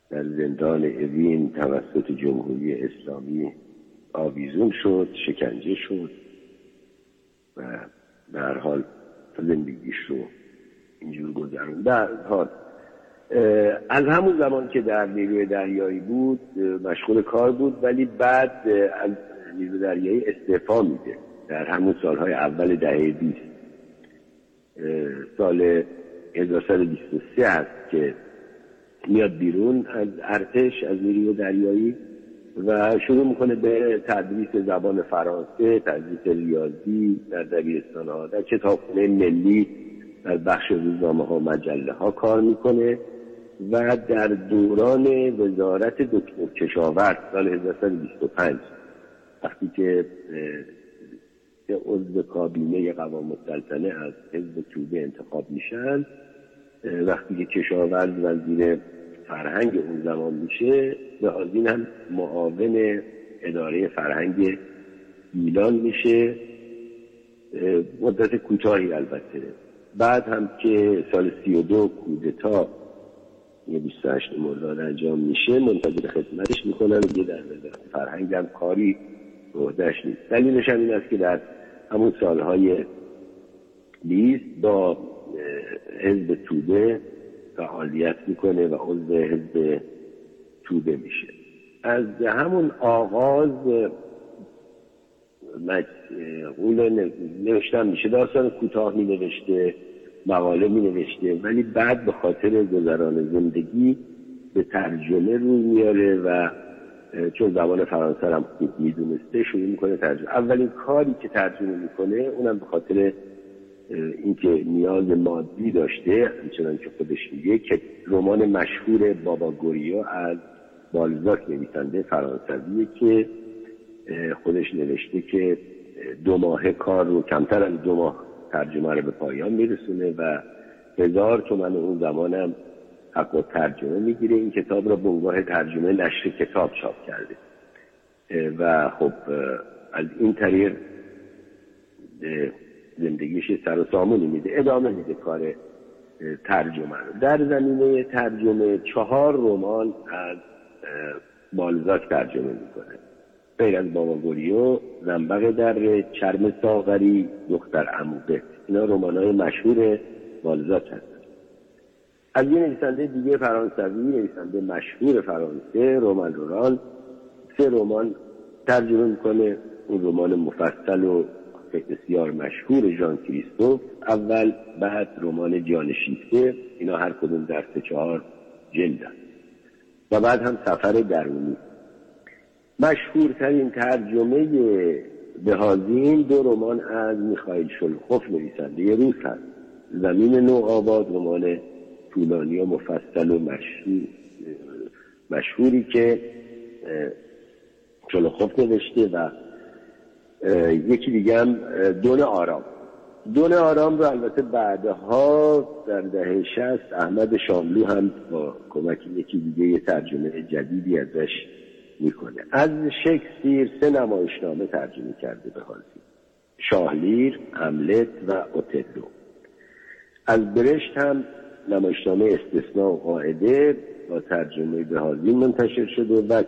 در زندان اوین توسط جمهوری اسلامی آویزون شد شکنجه شد. و هر حال زندگیش رو اینجور گذرون در حال از همون زمان که در نیروی دریایی بود مشغول کار بود ولی بعد از نیروی دریایی استعفا میده. در همون سالهای اول دهه 20 سال 1923 هست که میاد بیرون از ارتش از نیروی دریایی. و شروع می‌کنه به تدریس زبان فرانسه تدریس ریاضی در دبیرستان ها در کتابخونه ملی در بخش روزنامه ها مجله ها کار می‌کنه و در دوران وزارت دکتر کشاورز سال 1925 وقتی که عضو کابینه قوام السلطنه از حزب توبه انتخاب میشن وقتی که کشاورز وزیر فرهنگ اون زمان میشه به این هم معاون اداره فرهنگ ایلان میشه. مدت کوتاهی البته. بعد هم که سال سی و دو کودتا یه 28 مرداد انجام میشه منتظر خدمتش می‌کنن یه در وزارت فرهنگ هم کاری عهدهش نیست. دلیلش هم این است که در همون سالهای 20 با حزب توده فعالیت می‌کنه و عضو حزب توده میشه. از همون آغاز اون نوشتم میشه. داستان کوتاه می نوشته مقاله می نوشته ولی بعد به خاطر گذران زندگی به ترجمه روی میاره و چون زبان فرانسه هم خوب می‌دونسته شروع می‌کنه ترجمه. اولین کاری که ترجمه می‌کنه اونم به خاطر اینکه نیاز مادی داشته همچنان که خودش میگه که رمان مشهور بابا گوریا از بالزاک نویسنده فرانسویه که خودش نوشته که دو ماه کار رو کمتر از دو ماه ترجمه رو به پایان میرسونه و هزار تومن اون زمانم حق و ترجمه می‌گیره. این کتاب را به عنوان ترجمه نشر کتاب چاپ کرده. و خب از این طریق زندگیش سر و سامونی میده. ادامه میده کار ترجمه رو. در زمینه ترجمه چهار رمان از بالزاک ترجمه می‌کنه. غیر از بابا گوریو زنبق در چرم ساغری دختر عموده اینا رمان های مشهور بالزاک هست از یه نویسنده دیگه فرانسوی نویسنده مشهور فرانسه رومن رورال. سه رمان ترجمه می‌کنه. اون رمان مفصل و بسیار مشهور ژان کریستوف اول بعد رمان جان شیفته. اینا هر کدوم در سه چهار جلدن و بعد هم سفر درونی. مشهورترین ترجمه بهازین دو رمان از میخایل شلخوف نویسنده روس هست. زمین نو آباد رمان طولانی و مفصل و مشهور مشهوری که شلخوف نوشته و یکی دیگه هم دون آرام. دون آرام رو البته بعدها در دهه شست احمد شاملو هم با کمک یکی دیگه ترجمه جدیدی ازش می‌کنه. از شکسپیر سه نمایشنامه ترجمه کرده به حالی. شاهلیر، حملت و اوتلو. از برشت هم نمایشنامه استثناء و قاعده با ترجمه به منتشر شده و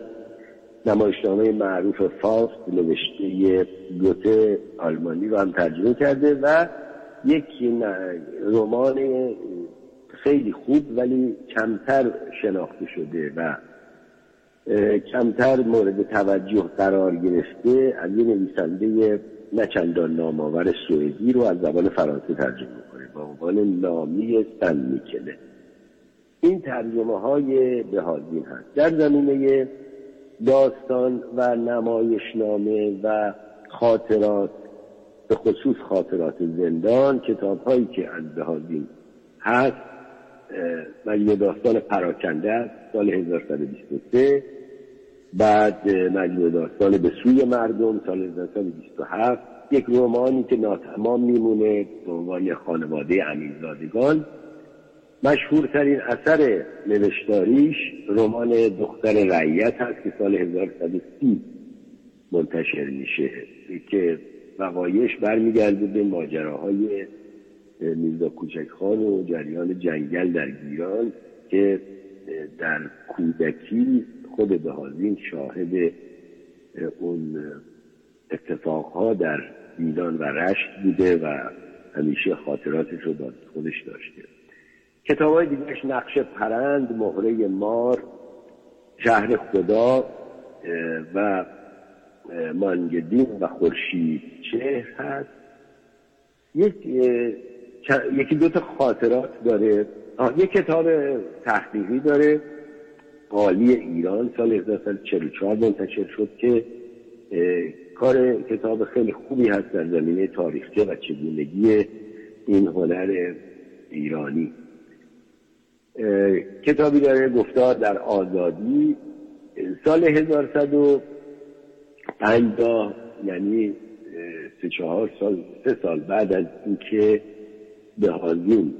نمایشنامه معروف فاست نوشته گوته آلمانی رو هم ترجمه کرده و یک رمان خیلی خوب ولی کمتر شناخته شده و کمتر مورد توجه قرار گرفته. از یه نویسنده نه چندان نامآور سوئدی رو از زبان فرانسه ترجمه می‌کنه با عنوان نامی سن میکله. این ترجمه های بهازین هست. در زمینه داستان و نمایشنامه و خاطرات به خصوص خاطرات زندان کتاب هایی که از بهازین هست مجموع داستان پراکنده است سال 1123 بعد مجموع داستان به سوی مردم سال 1927 یک رومانی که ناتمام میمونه به عنوان خانواده امیرزادگان. مشهورترین اثر نوشتاریش رمان دختر رعیت هست که سال 1130 منتشر میشه که وقایش برمیگرده به ماجراهای میرزا کوچک خان و جریان جنگل در گیران که در کودکی خود بهازین شاهد اون اتفاقها در میدان و رشت بوده و همیشه خاطراتش رو با خودش داشته. کتاب های دیگرش نقش پرند مهره مار شهر خدا و مانگدین و خورشید چهر هست. یک یکی دو تا خاطرات داره. یک کتاب تحقیقی داره. قالی ایران سال 1944 منتشر شد که کار کتاب خیلی خوبی هست در زمینه تاریخچه و چگونگی این هنر ایرانی. کتابی داره گفتار در آزادی سال 1150 یعنی سه چهار سال سه سال بعد از اینکه بهازین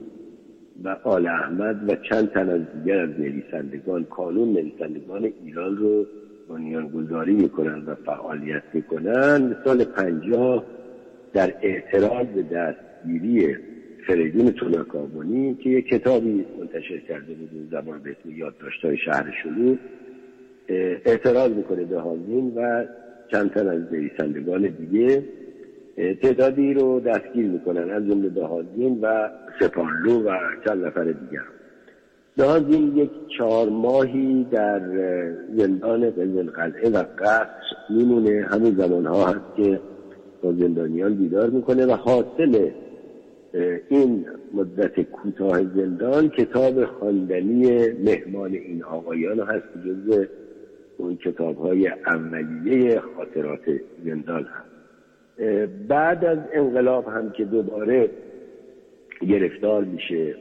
و آل احمد و چند تن از دیگر از نویسندگان کانون نویسندگان ایران رو بنیان گذاری می‌کنن و فعالیت می‌کنن سال پنجاه در اعتراض به دستگیری فریدون تونکابونی که یک کتابی منتشر کرده بود اون زمان به اسم یادداشت‌های شهر شلو اعتراض می‌کنه به هازین و چند تن از نویسندگان دیگه تعدادی رو دستگیر می‌کنن از جمله بهازین و سپانلو و چند نفر دیگر. بهازین یک چهار ماهی در زندان قلعه قلعه و قصر میمونه. همون زمان ها هست که با زندانیان دیدار می‌کنه و حاصل این مدت کوتاه زندان کتاب خواندنی مهمان این آقایان هست جز اون کتاب های اولیه خاطرات زندان هست بعد از انقلاب هم که دوباره گرفتار میشه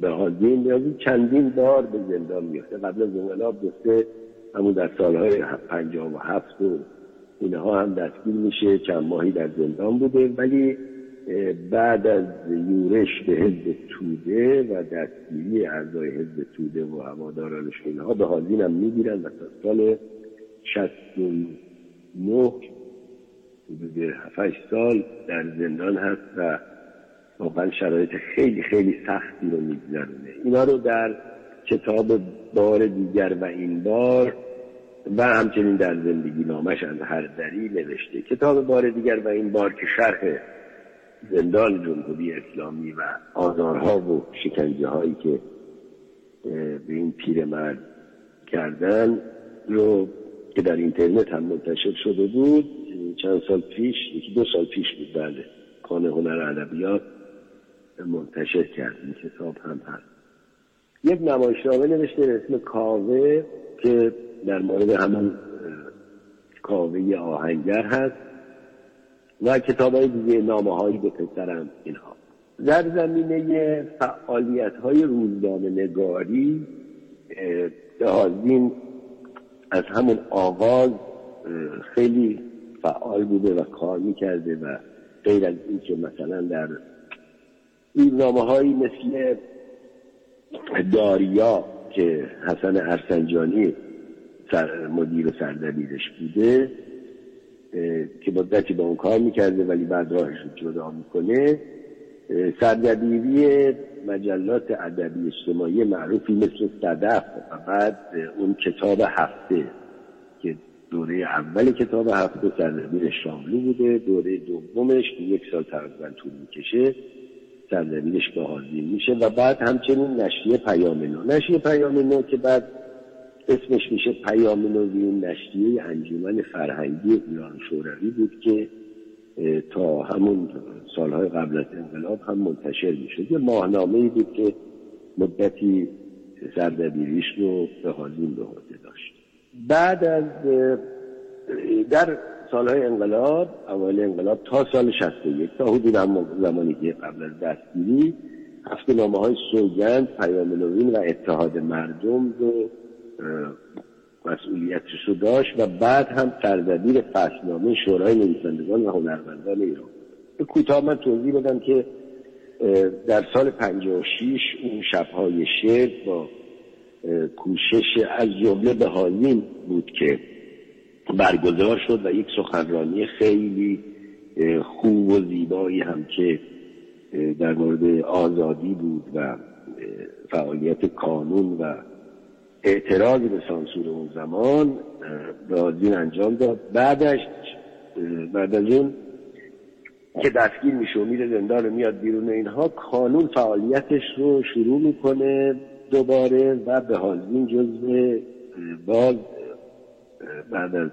به حاضین یعنی چندین بار به زندان میفته قبل از انقلاب گفته همون در سالهای پنجاه و هفت و اینها هم دستگیر میشه چند ماهی در زندان بوده. ولی بعد از یورش به حزب توده و دستگیری اعضای حزب توده و هوادارانش اینها به حاضین هم می‌گیرن و تا سال 69 حدود 7 سال در زندان هست و واقعا شرایط خیلی خیلی سختی رو میگذرونه. اینا رو در کتاب بار دیگر و این بار و همچنین در زندگی نامش از هر دری نوشته. کتاب بار دیگر و این بار که شرح زندان جمهوری اسلامی و آزارها و شکنجه هایی که به این پیرمرد کردن رو که در اینترنت هم منتشر شده بود چند سال پیش یکی دو سال پیش بود بله کان هنر ادبیات منتشر کرد این کتاب هم هست. یک نمایشنامه نوشته اسم کاوه که در مورد همون کاوه آهنگر هست. و کتاب های دیگه نامه هایی به پسرم اینها. در زمینه فعالیت های روزنامه نگاری دهازین از همون آغاز خیلی فعال بوده و کار می‌کرده و غیر از این که مثلا در روزنامه هایی مثل داریا که حسن ارسنجانی مدیر و سردبیرش بوده که مدتی با اون کار می‌کرده ولی بعد راهش رو جدا می‌کنه سردبیری مجلات ادبی اجتماعی معروفی مثل صدف و بعد اون کتاب هفته که دوره اول کتاب هفته سردبیر شاملو بوده دوره دومش که یک سال تقریبا طول می‌کشه سردبیرش به میشه و بعد همچنین نشریه پیام نو. نشریه پیام نو که بعد اسمش میشه پیام نویون نشریه انجمن فرهنگی ایران شوروی بود که تا همون سالهای قبل از انقلاب هم منتشر می‌شد. یه ماهنامه بود که مدتی سردبیریش رو به حاضین به عهده داشت. بعد از در سالهای انقلاب اول انقلاب تا سال 61 تا حدود زمانی که قبل از دستگیری هفته نامه های سوگند پیام نوین و اتحاد مردم رو مسئولیتش رو داشت و بعد هم سردبیر فصلنامه شورای نویسندگان و هنرمندان ایران. به کوتاه من توضیح بدم که در سال 56 اون شبهای شعر با کوشش از جمله به بود که برگزار شد و یک سخنرانی خیلی خوب و زیبایی هم که در مورد آزادی بود و فعالیت کانون و اعتراض به سانسور اون زمان رازین انجام داد. بعدش بعد از اون که دستگیر میشه و میره زندان میاد بیرون اینها کانون فعالیتش رو شروع می‌کنه دوباره و به حاضین جزو باز بعد از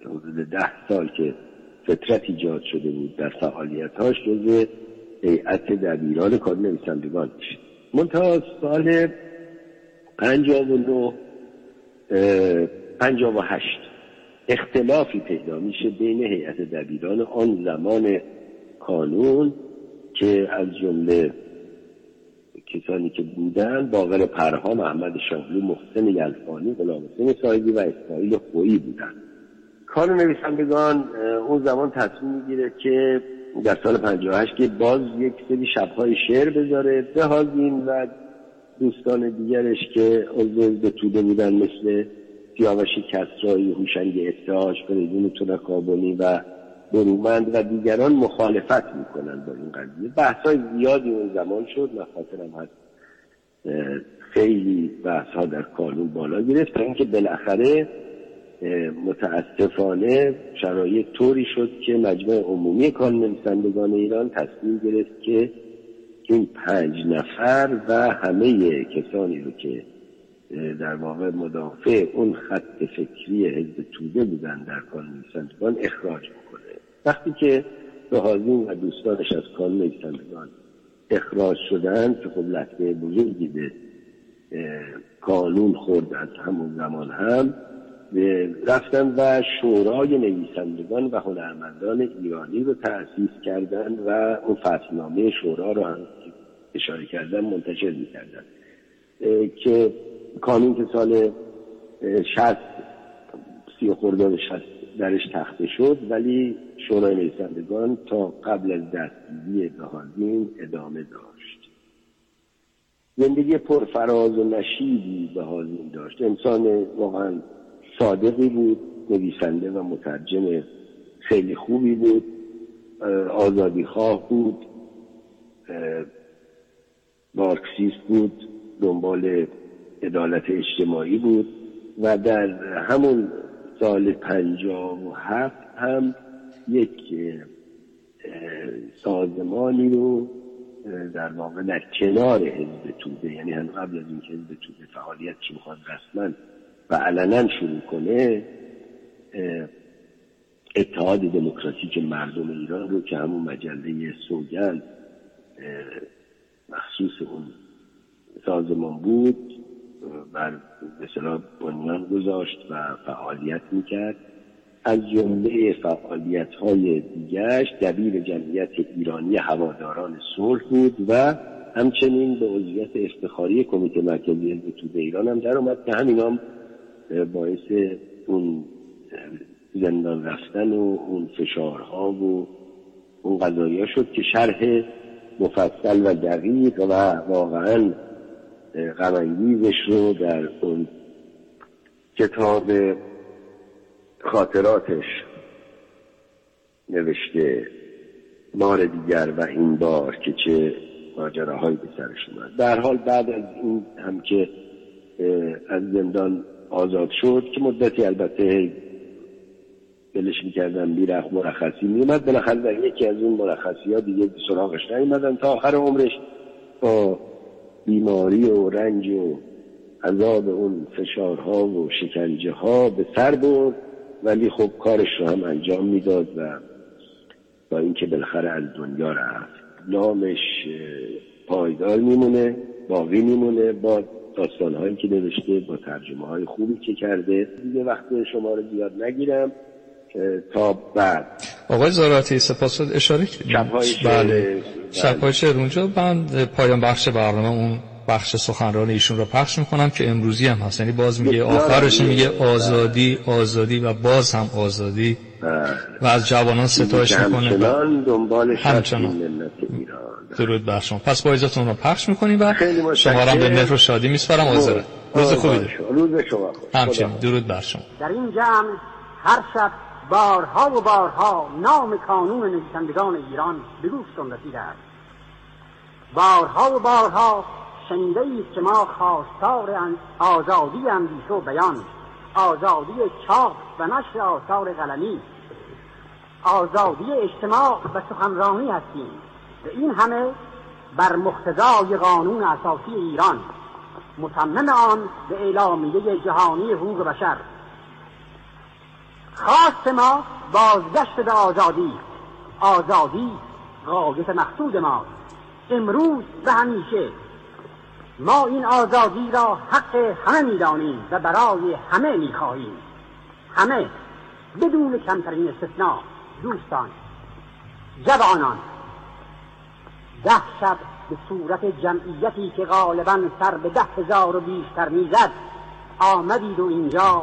حدود ده سال که فطرت ایجاد شده بود در فعالیتهاش جزو هیئت دبیران کانون نویسندگان میشه. منتها سال پنجاب و نو پنجاب و هشت. اختلافی پیدا میشه بین هیئت دبیران آن زمان کانون که از جمله کسانی که بودن باقر پرها محمد شاهلو محسن یلفانی غلام حسین سایدی و اسماعیل خویی بودن. کار نویسندگان اون زمان تصمیم می‌گیره که در سال 58 که باز یک سری شبهای شعر بذاره به هازین و دوستان دیگرش که عضو به توده بودن مثل سیاوش کسرایی هوشنگ اتحاش فریدون تونکابونی و برومند و دیگران مخالفت می‌کنن با این قضیه. بحث های زیادی اون زمان شد من خاطرم هست خیلی بحث ها در کانون بالا گرفت تا اینکه بالاخره متاسفانه شرایط طوری شد که مجمع عمومی کانون ایران تصمیم گرفت که این پنج نفر و همه کسانی رو که در واقع مدافع اون خط فکری حزب توده بودن در کانون نویسندگان اخراج بکنه. وقتی که هازین و دوستانش از کانون نویسندگان اخراج شدن که خب لطمه بزرگی به قانون خورد از همون زمان هم رفتن و شورای نویسندگان و هنرمندان ایرانی رو تأسیس کردن و اون فصلنامه شورا رو هم اشاره کردن منتشر می‌کردن. که قانون که سال شست سی خرداد شست درش تخته شد ولی شورای نویسندگان تا قبل از دستگیری بهازین ادامه داشت. زندگی پرفراز و نشیدی بهازین داشت. انسان واقعا صادقی بود نویسنده و مترجم خیلی خوبی بود آزادی خواه بود مارکسیست بود دنبال عدالت اجتماعی بود و در همون سال پنجاه و هفت هم یک سازمانی رو در واقع در کنار حزب توده یعنی هم قبل از اینکه حزب توده فعالیت چی می‌خواد رسما و علنا شروع کنه اتحاد دموکراتیک مردم ایران رو که همون مجله سوگند مخصوص اون سازمان بود بر مثلا بنیان گذاشت و فعالیت می‌کرد. از جمله فعالیت های دیگرش دبیر جمعیت ایرانی هواداران صلح بود و همچنین به عضویت افتخاری کمیته مرکزی حزب توده ایران هم در اومد که همین هم باعث اون زندان رفتن و اون فشارها و اون قضایی شد که شرح مفصل و دقیق و واقعا غمانگیزش رو در اون کتاب خاطراتش نوشته. بار دیگر و این بار که چه ماجراهایی به سرش اومد. در حال بعد از این هم که از زندان آزاد شد که مدتی البته دلش می‌کردن میرخ مرخصی. میومد بالاخره در یکی از اون مرخصی ها دیگه سراغش نیومدن تا آخر عمرش. با بیماری و رنج و عذاب اون فشارها و شکنجه ها به سر برد. ولی خب کارش رو هم انجام می‌داد و با اینکه بالاخره از دنیا رفت. نامش پایدار میمونه باقی میمونه با داستان هایی که نوشته با ترجمه های خوبی که کرده. دیگه وقت شما رو زیاد نگیرم. تا بعد.
آقای زاراتی سپاس. اشاره کردیم بله. شبهای شعر. اونجا من پایان بخش برنامه اون بخش سخنران ایشون رو پخش می‌کنم که امروزی هم هست. یعنی باز میگه آخرش میگه آزادی آزادی و باز هم آزادی. و از جوانان ستایش می‌کنه.
دنبال
همچنان. درود بر شما. پس با رو پخش می‌کنیم و شما را به مهر و شادی میسپارم. حاضره روز خوبی. دارم
روز شما
همچنین درود بر شما.
در این جمع هر شب بارها و بارها نام کانون نویسندگان ایران به گوشتون رسیده است. بارها و بارها شنیده ایست که ما خواستار آزادی اندیشه و بیان. آزادی چاپ و نشر آثار قلمی. آزادی اجتماع و سخنرانی هستیم. و این همه بر مقتضای قانون اساسی ایران. متمم آن به اعلامیه جهانی حقوق بشر. خواست ما بازگشت به آزادی. آزادی غایت مقصود ما. امروز و همیشه. ما این آزادی را حق همه می‌دانیم و برای همه می‌خواهیم. همه بدون کمترین استثناء دوستان جوانان. ده شب به صورت جمعیتی که غالبا سر به ده هزار و بیشتر می‌زد آمدید و اینجا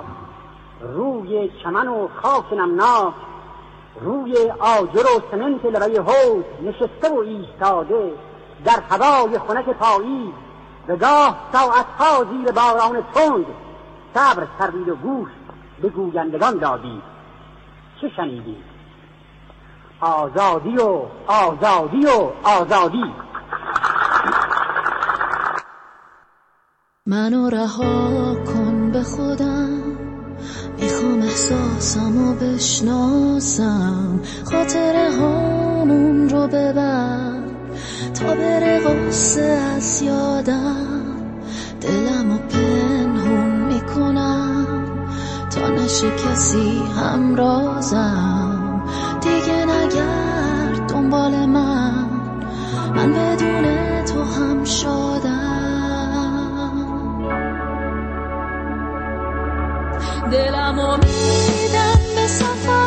روی چمن و خاک نمناک روی آجر و سمنت لبه حوز نشسته و ایستاده در هوای خنک پایی به گاه ساعتها زیر باران تند صبر کردید و گوش به گویندگان دادید چه شنیدید آزادی و آزادی و آزادی.
منو رها کن به خودم. می‌خوام احساسم و بشناسم. خاطر هامون رو ببر تا بره غصه از یادم. دلم و پنهون می‌کنم تا نشه کسی همرازم. دیگه نگرد دنبال من. من بدون تو هم شادم. de la moneda me.